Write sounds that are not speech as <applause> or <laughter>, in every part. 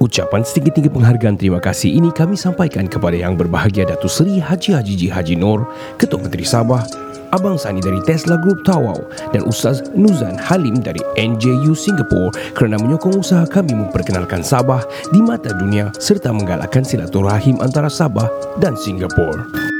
Ucapan setinggi-tinggi penghargaan terima kasih ini kami sampaikan kepada yang berbahagia Datuk Seri Haji Haji Ji Haji Nur, Ketua Menteri Sabah, Abang Sani dari Tesla Group Tawau dan Ustaz Nuzan Halim dari NJU Singapore kerana menyokong usaha kami memperkenalkan Sabah di mata dunia serta menggalakkan silaturahim antara Sabah dan Singapore.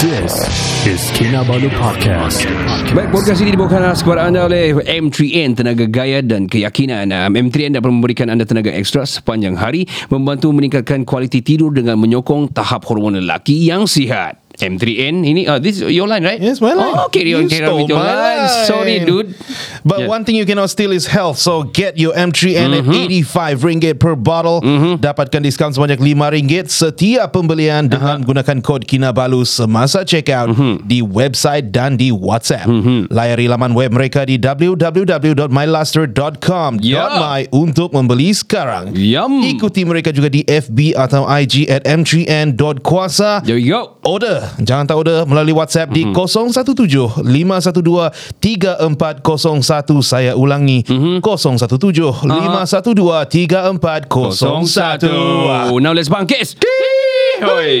This is Kinabalu Podcast. Baik, podcast ini dibawakan kepada anda oleh M3N Tenaga Gaya dan Keyakinan. Um, M3N dapat memberikan anda tenaga ekstra sepanjang hari, membantu meningkatkan kualiti tidur dengan menyokong tahap hormon lelaki yang sihat. M3N ini uh, this is your line right? Yes, my line. Oh, carry on, You carry on with stole your my line. line. Sorry, dude. But Yeah. one thing you cannot steal is health. So get your M3N at Mm-hmm. 85 ringgit per bottle. Dapatkan diskaun sebanyak 5 ringgit setiap pembelian dengan gunakan kod Kinabalu semasa check out Mm-hmm. di website dan di WhatsApp. Layari laman web mereka di www.myluster.com.my untuk membeli sekarang. Yum. Ikuti mereka juga di FB atau IG at m3n.kuasa. There we go. Order Jangan tak order Melalui WhatsApp di 017 512 3401 Saya ulangi 017 512 3401 Now let's bangkit. Hoi.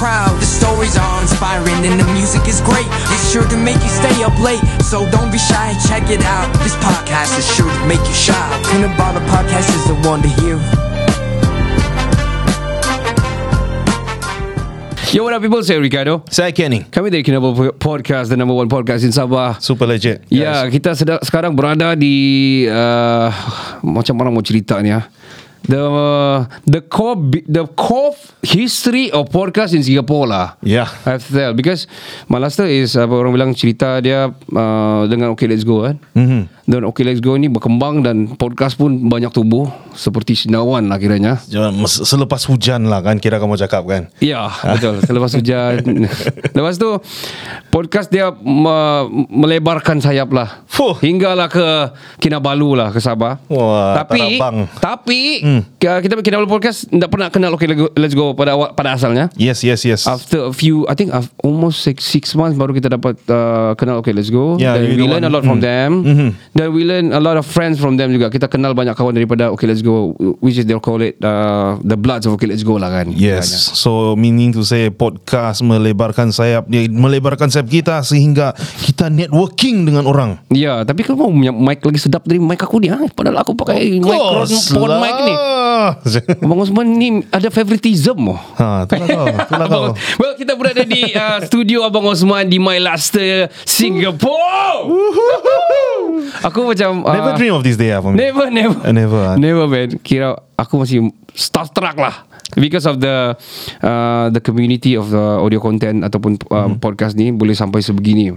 proud. The stories are inspiring and the music is great. It's sure to make you stay up late. So don't be shy, check it out. This podcast is sure to make you shy. Cannabolic podcast is the one to hear. Yo, what up people? Saya Ricardo. Saya Kenny Kami dari Kinabalu Podcast, the number one podcast in Sabah. Super legit Ya, kita sedang, sekarang berada di uh, macam mana mau cerita ni ya. The the core the core history of podcast in Singapore lah. Yeah. I have to tell because Malaster is apa orang bilang cerita dia uh, dengan Okay Let's Go kan. Mm-hmm. Dan Okay Let's Go ni berkembang dan podcast pun banyak tumbuh seperti Sinawan lah kiranya. Selepas hujan lah kan Kira kamu cakap kan Ya betul Selepas hujan <laughs> Lepas tu Podcast dia me- Melebarkan sayap lah Fuh. Hinggalah ke Kinabalu lah Ke Sabah Wah, Tapi tarabang. Tapi hmm. Kita Kinabalu Podcast Tak pernah kenal Okay Let's Go Pada awal- pada asalnya Yes yes yes After a few I think almost six, six months Baru kita dapat uh, Kenal Okay Let's Go Yeah, Then we learn a one- lot from mm. them Then we learn a lot of friends from them juga Kita kenal banyak kawan daripada Okay Let's Go Which is they'll call it uh, The Bloods of Okay Let's Go lah kan Yes kiranya. So meaning to say Podcast melebarkan sayap dia Melebarkan sayap kita Sehingga Kita networking dengan orang Ya, tapi kau mau mic lagi sedap dari mic aku ni ha? Padahal aku pakai microphone lah. mic ni. Abang Osman ni ada favoritism oh. Ha, itulah kau, itulah kau. Well, kita berada di uh, studio Abang Osman di My Luster Singapore. aku macam uh, Never dream of this day for me. Never, never. Never, ah. Never, man. Kira aku masih starstruck lah. Because of the uh, the community of the audio content ataupun uh, Hmm. podcast ni boleh sampai sebegini.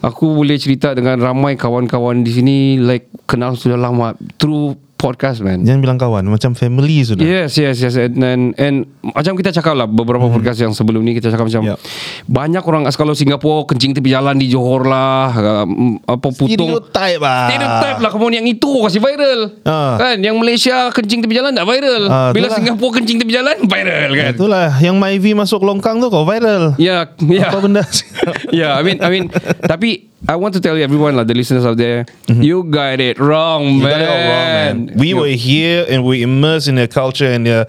Aku boleh cerita dengan ramai kawan-kawan di sini like kenal sudah lama through podcast man. Jangan bilang kawan Macam family sudah Yes, yes, yes. And, and, and macam kita cakap lah beberapa podcast yang sebelum ni kita cakap macam Yup. banyak orang kalau Singapura kencing tepi jalan di Johor lah, uh, apa putung. Stereotype lah Stereotype lah Kemudian yang itu kasih viral Ah. Kan Yang Malaysia kencing tepi jalan Tak viral Ah, Bila itulah. Singapura kencing tepi jalan Viral kan Itulah Yang Myvi masuk longkang tu Kau viral Ya Ya Apa benda <laughs> Ya I mean I mean Tapi I want to tell you everyone lah The listeners out there You got it wrong Mm-hmm. You man got it wrong man. We You- were here And we immersed in their culture And their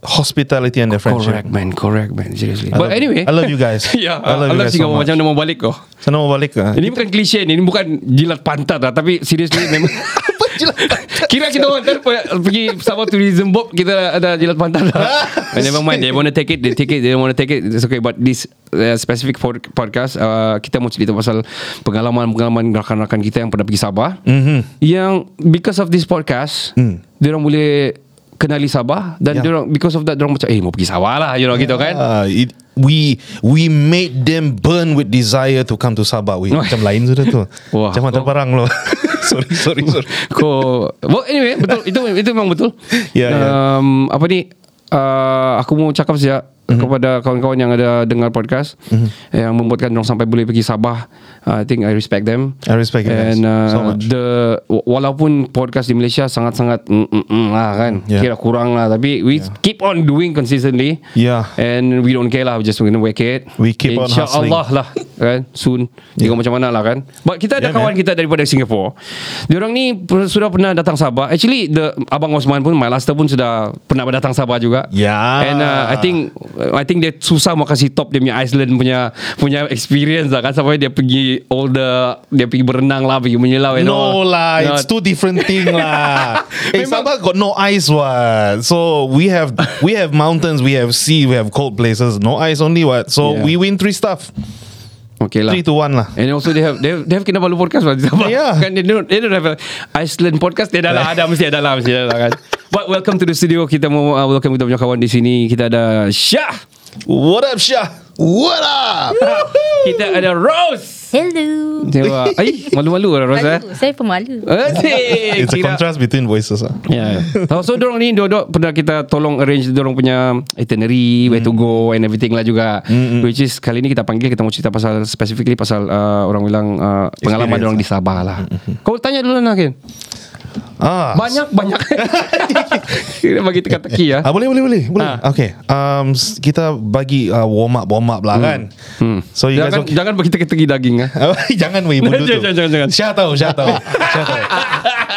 Hospitality and their friendship. Correct man. Correct man. Seriously. I But love- anyway. I love you guys. <laughs> Ya I love I you love guys so much. Macam mana mau balik kau Sana mau balik ke Ini bukan klise ni Ini bukan jilat pantat lah Tapi seriously memang <laughs> Kira kita orang pergi Sabah Tourism Board kita ada jilat pantat lah. And <laughs> never mind, they want to take it, they take it, they don't want to take it. It's okay. But this uh, specific pod- podcast, uh, kita mau cerita pasal pengalaman-pengalaman rakan-rakan kita yang pernah pergi Sabah. Mm-hmm. Yang because of this podcast, mm. dia orang boleh kenali Sabah dan Yeah. orang because of that orang macam eh mau pergi Sabah lah, you know gitu kan. Uh, it, we we made them burn with desire to come to Sabah. We <laughs> macam lain sudah tu. Wah. Macam mata loh. <laughs> sorry, sorry, sorry. Kau well, anyway betul itu itu memang betul. <laughs> Ya, ya. Um, apa ni uh, aku mau cakap saja Mhm. kepada kawan-kawan yang ada dengar podcast yang membuatkan orang sampai boleh pergi Sabah. Uh, I think I respect them. I respect you And uh, so much. the wa- walaupun podcast di Malaysia sangat-sangat mm, mm, mm, lah kan Yeah. kira kurang lah tapi we keep on doing consistently. Yeah. And we don't care lah we just gonna wake it. We keep on hustling. InsyaAllah lah kan soon tengok macam mana lah kan. But kita ada Yeah, kawan man. kita daripada Singapore. Diorang ni sudah pernah datang Sabah. Actually the Abang Osman pun my last pun sudah pernah datang Sabah juga. Ya. And uh, I think I think dia susah mau kasih top dia punya Iceland punya punya experience lah kan sampai dia pergi all the dia pergi berenang lah pergi menyelau and all. No lah, No. it's two different thing lah. <laughs> eh, Memang- Sabah got no ice what. So we have we have mountains, we have sea, we have cold places. No ice only what. So Yeah. we win three stuff. Okay lah. Three to one lah. And also they have they have, they have Kinabalu podcast lah. <laughs> Yeah. Kan they don't, they don't have a Iceland podcast dia dah lah ada mesti ada lah mesti ada lah kan. But welcome to the studio kita mau uh, welcome kita punya kawan di sini. Kita ada Syah. What up, Shah? What up? Kita ada Rose. Hello. Dewa. <laughs> Ai, malu-malu lah Rose eh. Saya pemalu. Asyik. It's a contrast between voices ah. Ya. Yeah. Tahu so dorong ni dua-dua pernah kita tolong arrange dorong punya itinerary, where to go and everything lah juga. Which is kali ni kita panggil kita mau cerita pasal specifically pasal uh, orang bilang uh, pengalaman dorong di Sabah lah. Kau tanya dulu lah Ken. Ah. Banyak banyak. <laughs> Kita bagi teka-teki ya. Ah, boleh boleh boleh. Boleh. Ah. Okay. Um kita bagi uh, warm up warm up lah kan. So you Jangan guys okay? jangan bagi teka-teki daging ya. <laughs> jangan weh <laughs> bodoh tu. Jangan, jangan, jangan. Syah tahu, Syah tahu. Syah tahu.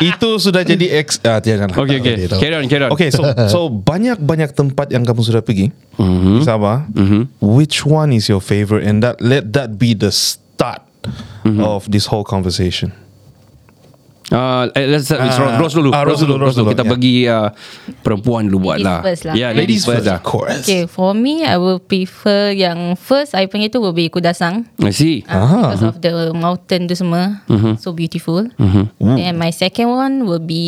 Itu sudah jadi ex ah jangan. Okay, okay. Dia tahu. Carry on, carry on. Okay, so so banyak-banyak tempat yang kamu sudah pergi Mm-hmm. Sabah. Which one is your favorite and that let that be the start Mm-hmm. of this whole conversation. Uh, eh, let's start with Ah, Rose dulu. ah, Rose dulu, Rose dulu, Kita yeah. bagi uh, perempuan dulu buat Ladies lah. first lah. Yeah, Eh? ladies first lah. of course. Okay, for me, I will prefer yang first I panggil tu will be Kudasang. I see. Uh, because of the mountain tu semua. So beautiful. And my second one will be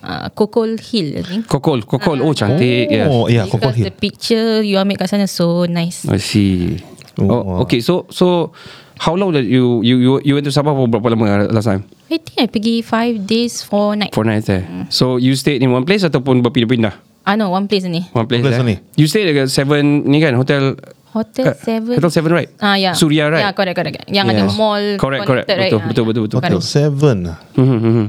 uh, Kokol Hill, I think. Kokol, kokol. Oh, cantik. Yes. Oh, yeah, Kokol Because Hill. the picture you ambil kat sana so nice. I see. Oh, Oh, wow. okay. So, so how long that you you you you went to Sabah for berapa lama last time? I think I pergi five days, four night. Four nights eh. So you stayed in one place ataupun berpindah-pindah? Ah no, one place ni. One place. Place eh? ni. You stayed dekat seven ni kan hotel. Hotel eh, seven. Hotel seven right? Ah ya. Surya right? Ya, correct, correct. Yang ada Yes. mall. Correct, correct. Betul, right? betul, Ah, betul, betul. Hotel Seven. Mhm, mhm.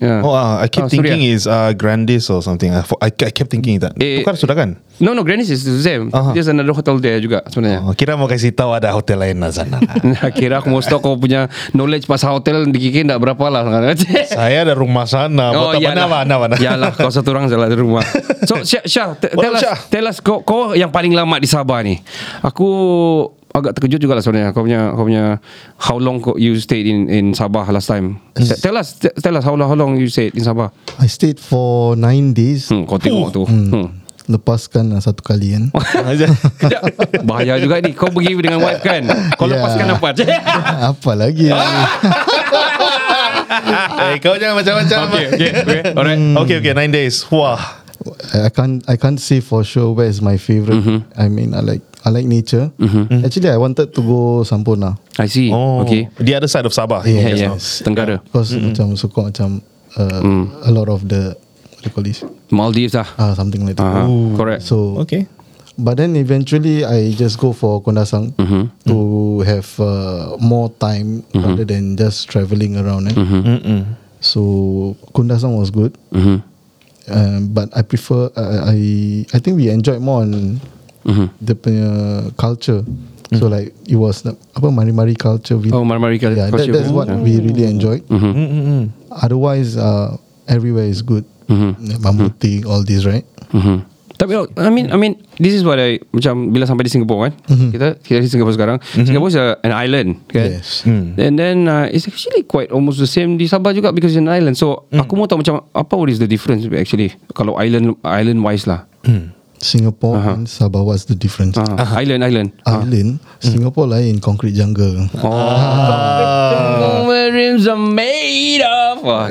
Yeah. Oh, uh, I keep Ah, thinking is uh, Grandis or something. I, I, I kept thinking that. Eh, Tukar sudah kan? No, no, Granny's is the same. Aha. There's another hotel there juga sebenarnya. Oh, kira mau kasih tahu ada hotel lain lah sana. <laughs> Kira aku mau stok kau punya knowledge pasal hotel di Kiki tak berapa lah. <laughs> Saya ada rumah sana. Oh, mana mana mana. Yalah, kau satu orang salah di rumah. So, Syah, Syah What tell us, tell us kau, kau yang paling lama di Sabah ni. Aku agak terkejut juga lah sebenarnya. Kau punya, kau punya how long kau, you stayed in in Sabah last time? T- Tell us, tell us how long, how long you stayed in Sabah? I stayed for 9 days. Hmm, kau tengok tu. Hmm. Lepaskan uh, satu kali kan. Kejap. <laughs> Bahaya juga ni. Kau pergi dengan wife kan? Kau Ya. lepaskan apa? <laughs> <laughs> Apa lagi? eh, kau jangan macam-macam. okay, okay, okay. Alright. okay, okay. Nine days. Wah. I can't I can't say for sure where is my favorite. I mean I like I like nature. Actually I wanted to go Sampurna I see. Oh, Okay. The other side of Sabah. Yeah, yeah. yes. Tenggara. because macam suka macam uh, a lot of the what do you call this? Maldives lah. Ah something like that. Uh-huh. Correct. So Okay. But then eventually I just go for Kondasang to have uh, more time rather than just traveling around. Eh? So Kundasang was good, Mhm. um, but I prefer uh, I I think we enjoyed more on the punya culture. So like it was the- apa mari-mari culture. We, Oh, Marmari Culture. yeah, that, that's what we really enjoyed. Otherwise, uh, everywhere is good. Mamuti, all these, right? Mhm. Tapi I mean I mean this is what I macam bila sampai di Singapore kan. Kita kita di Singapore sekarang. Singapore is a, an island kan. Yes. And then uh, it's actually quite almost the same di Sabah juga because it's an island. So aku mau tahu macam apa what is the difference actually kalau island island wise lah. Singapore and Sabah what's the difference? Uh, Island island. Island, Singapore lain concrete jungle. Oh, Marines are made of. Wah,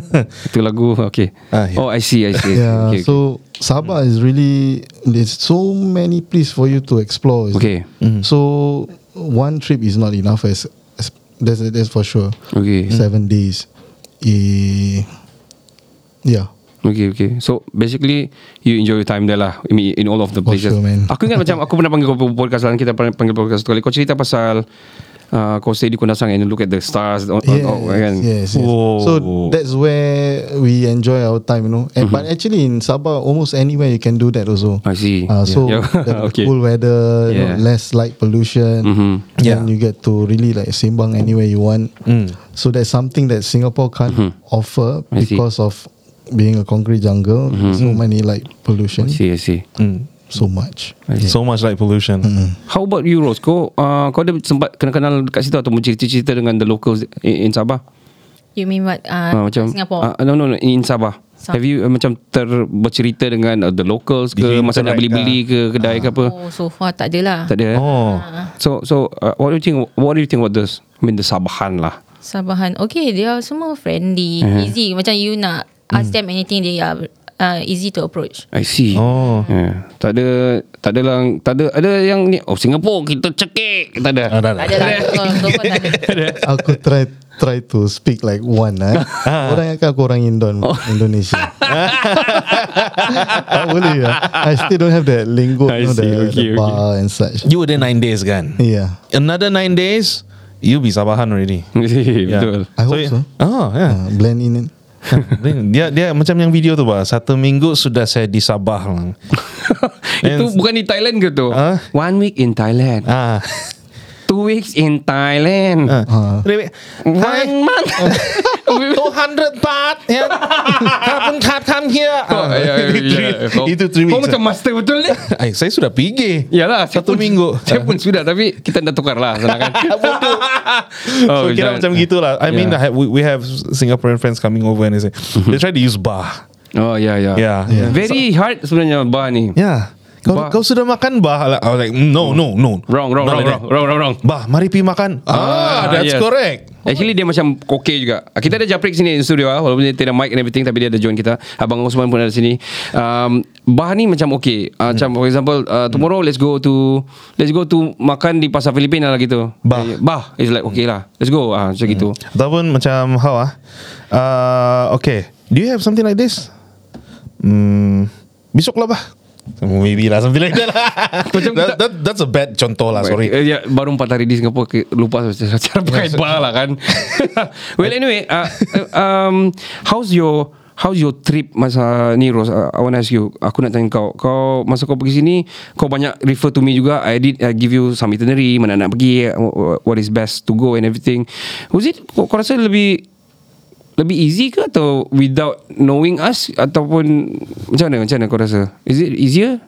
<laughs> itu lagu. Okay. Ah, yeah. Oh, I see, I see. Yeah, okay, so Sabah is really there's so many places for you to explore. you see. Okay. So one trip is not enough as, as that's that's for sure. Okay. Seven days. Eh, yeah. Okay, okay. So basically you enjoy your time there lah. I mean, in all of the For places. sure, man. Aku ingat macam aku pernah panggil kau podcast lain kita pernah panggil podcast kali. Kau cerita pasal uh, kau stay di Kundasang and look at the stars. Oh, Yes, oh, kan? yes, yes. Whoa. So that's where we enjoy our time, you know. And but actually in Sabah, almost anywhere you can do that also. I see. Uh, so Yeah. the <laughs> okay. cool weather, you know, Yeah. less light pollution. Mhm. Then you get to really like simbang anywhere you want. So that's something that Singapore can't offer I see. because of being a concrete jungle. So many light pollution, I see, I see. so much. So much light pollution. How about you, Rose? Kau, uh, kau ada sempat kenal-kenal dekat situ atau cerita-cerita dengan the locals in, in Sabah? You mean what? Uh, Uh, macam Singapore. Uh, no, no, no, in Sabah. Sabah. Have you uh, macam ter bercerita dengan uh, the locals ke Did masa nak beli-beli ke kedai ke apa? oh, so far tak ada lah. Tak ada. eh? Oh. So so uh, what do you think what do you think about this? I mean the Sabahan lah. Sabahan. Okay, are semua friendly, Uh-huh. easy. Macam you nak ask them anything, they are uh, easy to approach. I see. Oh. Yeah. Tak ada tak ada lang tak ada ada yang ni oh Singapore kita cekik. Tak ada. Ah, Tak dah. ada lah. <laughs> So, so tak ada. <laughs> Aku try try to speak like one eh. Orang ingatkan aku orang Indon Indonesia. <laughs> tak boleh ya. I still don't have that lingo, I you know, see. the, Okay, the bar and such. You were there nine days kan? Yeah. Another nine days, you be Sabahan already. Betul. I hope so. Oh, yeah. Uh, blend in it. Dia dia macam yang video tu bah. Satu minggu sudah saya di Sabah. <laughs> Itu bukan di Thailand ke tu? Ah? One week in Thailand. Ah. Two weeks in Thailand. Ah. Really? Hi. One month. <laughs> 200 baht ya. <laughs> Kapan come here. Oh, ya, ya, ya. Kau- Itu three Kau weeks. macam master betul ni. Ay, <laughs> saya sudah pergi. Yalah Satu pun- minggu. <laughs> Saya pun sudah Tapi kita nak tukar lah kan <laughs> so kira macam gitulah. I mean, Yeah. I have- we, we have Singaporean friends coming over and they say they try to use bah. Oh ya ya Yeah. Yeah. Very hard sebenarnya Bah ni Yeah. Kau, Bah. kau sudah makan bah? I was like, no, no, no. Wrong wrong Not wrong like wrong, wrong wrong wrong Bah, mari pergi makan. Ah, that's yes. correct. Actually dia macam okay juga Kita ada Japrik sini in studio ah, Walaupun dia tidak mic and everything Tapi dia ada join kita Abang Osman pun ada sini um, Bah ni macam okay uh, Macam for example uh, Tomorrow let's go to Let's go to Makan di pasar Filipina lah gitu Bah. Eh, Bah is like okay lah Let's go ah, Macam gitu Ataupun macam how ah? Uh, okay. Do you have something like this? Hmm, besok lah bah. Maybe lah something like that lah. Macam <laughs> that, that, that's a bad contoh lah. Sorry. Eh, ya, baru 4 hari di Singapura ke, Lupa cara, cara <laughs> pakai bar lah kan <laughs> Well anyway uh, uh, um, How's your How's your trip masa ni Ros uh, I want to ask you Aku nak tanya kau Kau Masa kau pergi sini Kau banyak refer to me juga I did I give you some itinerary Mana nak pergi uh, What is best to go and everything Was it Kau, kau rasa lebih lebih easy ke atau without knowing us ataupun macam mana macam mana kau rasa is it easier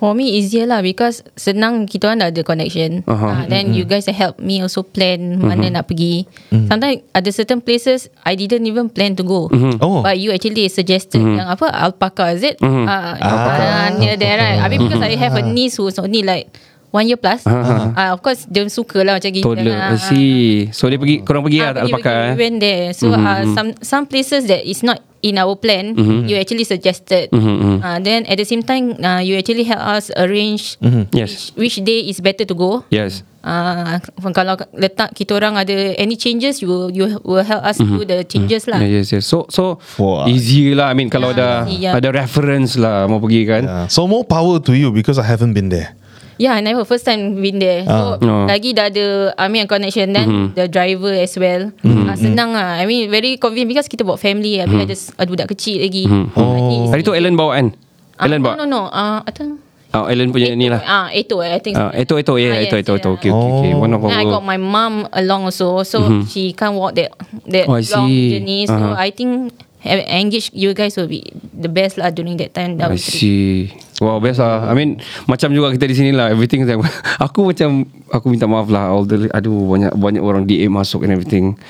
For me easier lah because senang kita orang dah ada connection. Aha. Uh, then you guys help me also plan mana nak pergi. Sometimes ada certain places I didn't even plan to go. Oh. But you actually suggested yang apa alpaca is it? Uh, ah. near there right. I mean because I have a niece who's only like one year plus. Uh, of course dia suka lah macam gitu. toddler I Ah, see so dia pergi korang pergi lah Ah, pergi- alpaca pergi- eh We went there. So uh, some some places that is not in our plan, you actually suggested. Uh, then at the same time, uh, you actually help us arrange yes which day is better to go. yes Uh, kalau letak kita orang ada any changes, you will, you will help us do the changes lah. Yeah, yes, yes. So, so Wah. easy lah. I mean, kalau Yeah, ada yeah. ada reference lah mau pergi kan. Yeah. So more power to you because I haven't been there. Yeah, I never first time been there. So Oh. lagi dah ada I mean connection then the driver as well. Uh, senang lah. I mean very convenient because kita bawa family. Habis ada ada budak kecil lagi. Oh. Hari tu Ellen bawa kan? Ellen no, bawa. no, no. Uh, atau Oh, Ellen punya ni lah. Ah, itu I think. Ah, itu itu Ah, ya, itu yes, itu itu. yeah. Okay, okay, okay. One of Then I got our. my mum along also, so she can't walk that that Oh, long journey. So Uh-huh. I think engage you guys will be the best lah during that time. That I see. Wow best lah I mean Macam juga kita di sini lah Everything yang- <laughs> Aku macam Aku minta maaf lah all the, Aduh banyak Banyak orang DM masuk And everything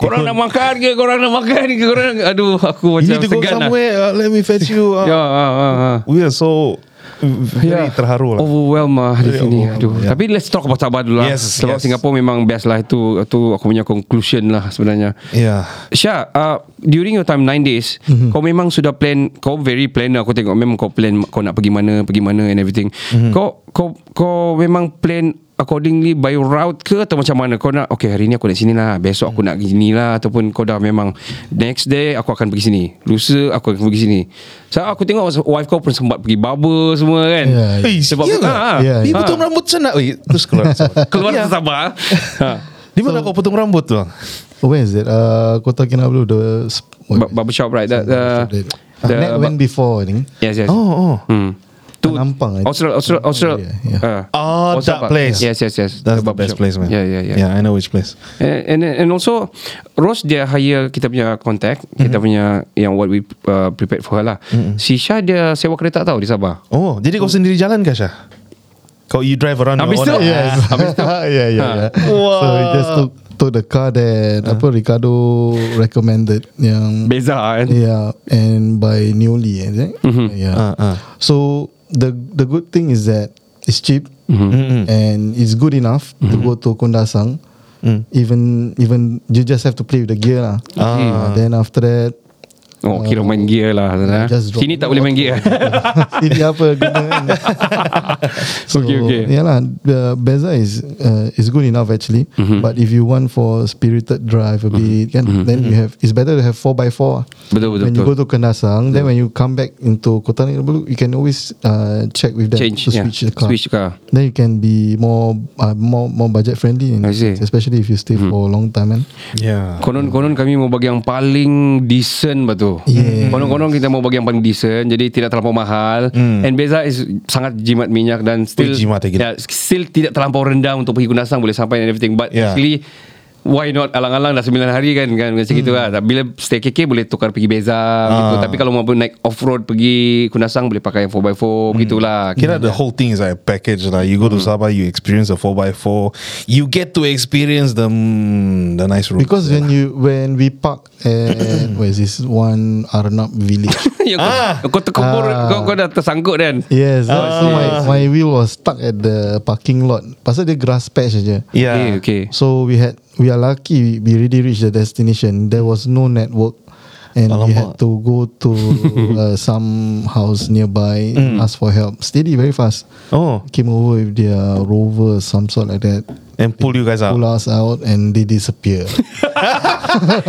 Korang nak makan ke Korang nak makan ke Korang Aduh aku You macam need to go segan lah somewhere uh, Let me fetch you uh. Ya ah, ah, ah. We are so Very terharu lah Overwhelmed lah di Very sini Aduh. yeah. Tapi let's talk about Sabah dulu lah Yes, Sebab yes. Singapore memang best lah Itu, itu aku punya conclusion lah sebenarnya Yeah Syah, uh, during your time 9 days, mm-hmm. kau memang sudah plan, kau very planner. Aku tengok memang kau plan kau nak pergi mana, pergi mana and everything. Mm-hmm. Kau kau kau memang plan accordingly by route ke atau macam mana? Kau nak okay hari ni aku nak sini lah, besok aku nak pergi sini lah ataupun kau dah memang next day aku akan pergi sini, lusa aku akan pergi sini. So aku tengok wife kau pun sempat pergi barber semua kan. Ya, ya. Eh, Sebab ya ke? ah, Ya, Dia ya. potong rambut sana Oi, Terus keluar <laughs> keluar Ya. yeah. Sabah. ha. <laughs> Di mana kau potong rambut tu? Where is it? Uh, Kota Kinabalu, the... Ba- barbershop right the, the, the, the, Net went before, I think. yes yes Oh, oh. Hmm. Tu Penampang, I think. Austral Austral Austral. Yeah, yeah. Uh, Oh, Austral that place. Yes, yes, yes. That's the barbershop. best place man Yeah, yeah, yeah. Yeah I know which place And, and and also Rose dia hire kita punya contact, kita punya yang what we uh, prepared for her lah. Si Syah dia sewa kereta tau di Sabah. Oh Jadi kau sendiri jalan ke Syah? Kau you drive around Habis tu? Yes. <laughs> yeah, yeah, yeah. Wow. So we just took took the car that apa Ricardo recommended yang Beza kan. yeah and by newly I think. Yeah. Ah, ah. So the the good thing is that it's cheap mm-hmm. Mm-hmm. and it's good enough to mm-hmm. go to Kundasang. Mm. Even even you just have to play with the gear lah. Ah. Then after that Oh, kira main gear lah sana. Drop Sini tak boleh main gear. <laughs> Ini apa guna kan <laughs> So Okay, okay. Yeah lah the Beza is uh, is good enough actually Mm-hmm. But if you want for spirited drive a bit kan Then you have It's better to have 4x4 Betul, betul, When you betul. go to Kendasang Then when you come back into Kota Kinabalu You can always uh, check with them Change, To yeah. switch the car Switch car. Then you can be more uh, more more budget friendly in I see. Especially if you stay Mm-hmm. for a long time kan Yeah Konon-konon kami mau bagi yang paling decent betul. Yeah. Konon-konon kita mau bagi yang paling decent jadi tidak terlampau mahal. And Beza is sangat jimat minyak dan still jimat ya, still tidak terlampau rendah untuk pergi Kundasang boleh sampai and everything. But Yeah. actually why not alang-alang dah 9 hari kan kan macam gitu lah. Bila stay KK boleh tukar pergi Beza gitu. Tapi kalau mau naik off-road pergi Kundasang boleh pakai yang 4x4 begitulah. Kira the whole thing is like a package lah. You go to Sabah, you experience the 4x4. You get to experience the mm, the nice road. Because when you when we park at <coughs> where is this one Arnab village <laughs> Yang kau, kau terkubur Ah. kau, kau dah tersangkut kan. Yes, so, so my my wheel was stuck at the parking lot. Pasal dia grass patch aja. yeah. Okay, okay. So we had we are lucky we really reached the destination. There was no network. And we had to go to <laughs> uh, some house nearby ask for help. Steady very fast. Oh, Came over with their rover, some sort like that. And pull you guys out. Pull us out and they disappear. <laughs>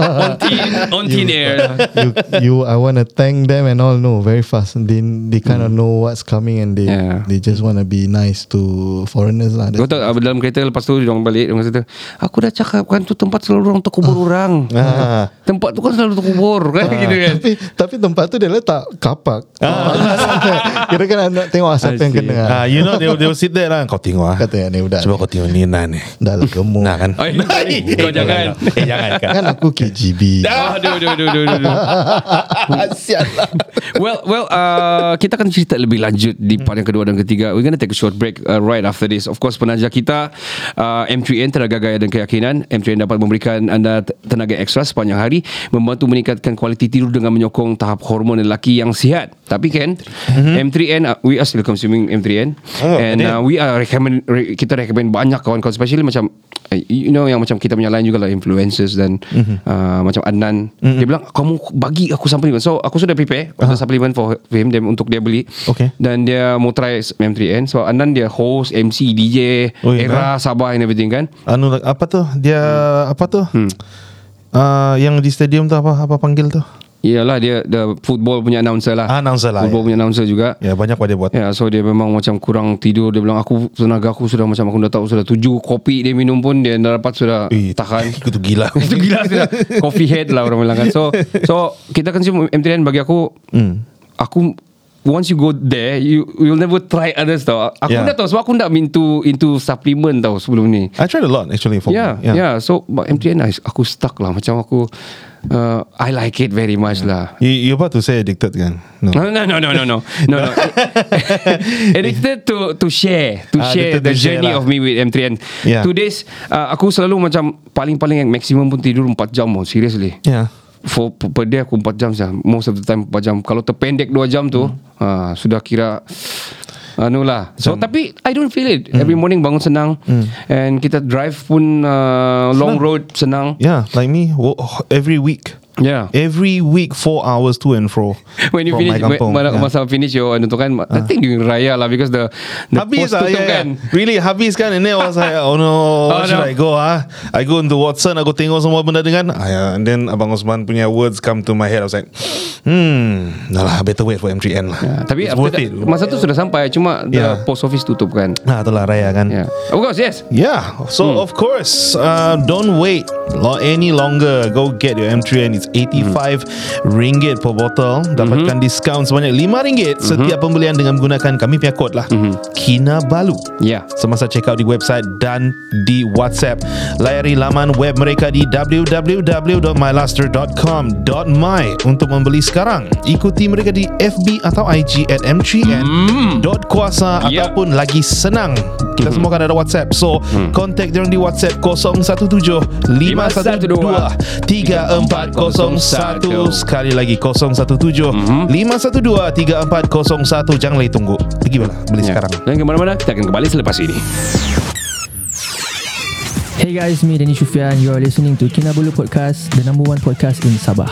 on thin, on thin air. you, you, I want to thank them and all. No, very fast. They, they kind of know what's coming and they, Yeah. they just want to be nice to foreigners lah. Kau tahu ah, dalam kereta lepas tu dia orang balik dia orang kata aku dah cakap kan tu tempat selalu orang terkubur orang. <laughs> Ah. Tempat tu kan selalu terkubur kan gitu kan. tapi tapi tempat tu dia letak kapak. <laughs> Kira kan nak tengok asap yang kena. Ah, you know they will, they will sit there lah. Kau tengok ah. Kata ni budak. Cuba kau tengok ni nan ni. Dah lah gemuk. Nah kan. Ay, kau jangan. Eh jangan kan. Kan aku KGB. Aduh, aduh, aduh, aduh, aduh. <laughs> Sial lah. well, well, uh, kita akan cerita lebih lanjut di part yang kedua dan ketiga. We're gonna take a short break uh, right after this. Of course, penaja kita uh, M3N Tenaga Gaya dan Keyakinan. M3N dapat memberikan anda tenaga ekstra sepanjang hari, membantu meningkatkan kualiti tidur dengan menyokong tahap hormon lelaki yang sihat. Tapi kan, M3N uh, we are still consuming M3N Oh, and uh, we are recommend re, kita recommend banyak kawan-kawan especially macam uh, you know yang macam kita punya lain juga lah influencers dan uh, macam Adnan. Dia bilang kamu bagi aku supplement so aku sudah prepare untuk supplement for him dan untuk dia beli. Okay. dan dia mau try M3N so Adnan dia host MC DJ Oh, era Sabah and everything kan? Anu apa tu? Dia apa tu? Ah, yang di stadium tu apa apa panggil tu? Iyalah dia the football punya announcer lah Ah, announcer lah, football ya. punya announcer juga Ya banyak apa dia buat. Ya, so dia memang macam kurang tidur. Dia bilang aku tenaga aku sudah macam aku dah tahu sudah tujuh kopi dia minum pun dia dah dapat sudah Eh, tahan. <laughs> Itu tu gila. <laughs> Itu gila sudah. Coffee head lah orang bilang kan. So so kita consume M3N bagi aku Hmm. aku once you go there, you you'll never try others tau. Aku Yeah. dah tahu sebab aku dah into into supplement tau sebelum ni. I tried a lot actually for Yeah, me. yeah, So but MTN I- aku stuck lah macam aku uh, I like it very much lah. You, you about to say addicted kan? No. No, no, no, no, no, no, <laughs> no. <laughs> Addicted to to share, to Ah, share the to share journey lah. of me with M3N. Yeah. Two days, uh, aku selalu macam paling-paling yang maximum pun tidur 4 jam oh, seriously. Yeah. For per day aku 4 jam saja. Most of the time 4 jam. Kalau terpendek 2 jam tu, Hmm. uh, sudah kira anu lah. So tapi I don't feel it. Hmm. Every morning bangun senang and kita drive pun uh, long road senang. Yeah, like me, every week. Yeah. Every week, four hours to and fro. <laughs> When you finish kampung. when, yeah. masa finish your anu tu kan I think during raya lah because the the Habis post lah, yeah, kan. yeah. Really habis kan And then I was like Oh no <laughs> Oh, Where should no. I go ah? I go into Watson Aku tengok semua benda dengan ah, yeah. And then Abang Osman punya words Come to my head I was like Hmm Dah lah better wait for M3N lah Ya, tapi It's worth it masa tu sudah sampai cuma the Yeah. post office tutup kan. Nah itulah raya kan Yeah. Of course, yes. Yeah, so of course, uh, don't wait any longer. Go get your M3N. It's 85 ringgit per bottle. Dapatkan diskaun sebanyak 5 ringgit setiap pembelian dengan menggunakan kami punya kod lah. Kinabalu. Yeah. Semasa check out di website dan di WhatsApp. Layari laman web mereka di www.mylaster.com.my untuk membeli sekarang. Ikuti mereka di FB atau IG at m3n dot kuasa Yeah. ataupun lagi senang. Kita semua kan ada WhatsApp. So, contact diorang di WhatsApp 017 512 3401 sekali lagi 017 512 3401 jangan lagi tunggu. Pergi bala beli Yeah. sekarang. Dan ke mana-mana kita akan kembali selepas ini. Hey guys, me Danny Shufian. You are listening to Kinabalu Podcast, the number one podcast in Sabah.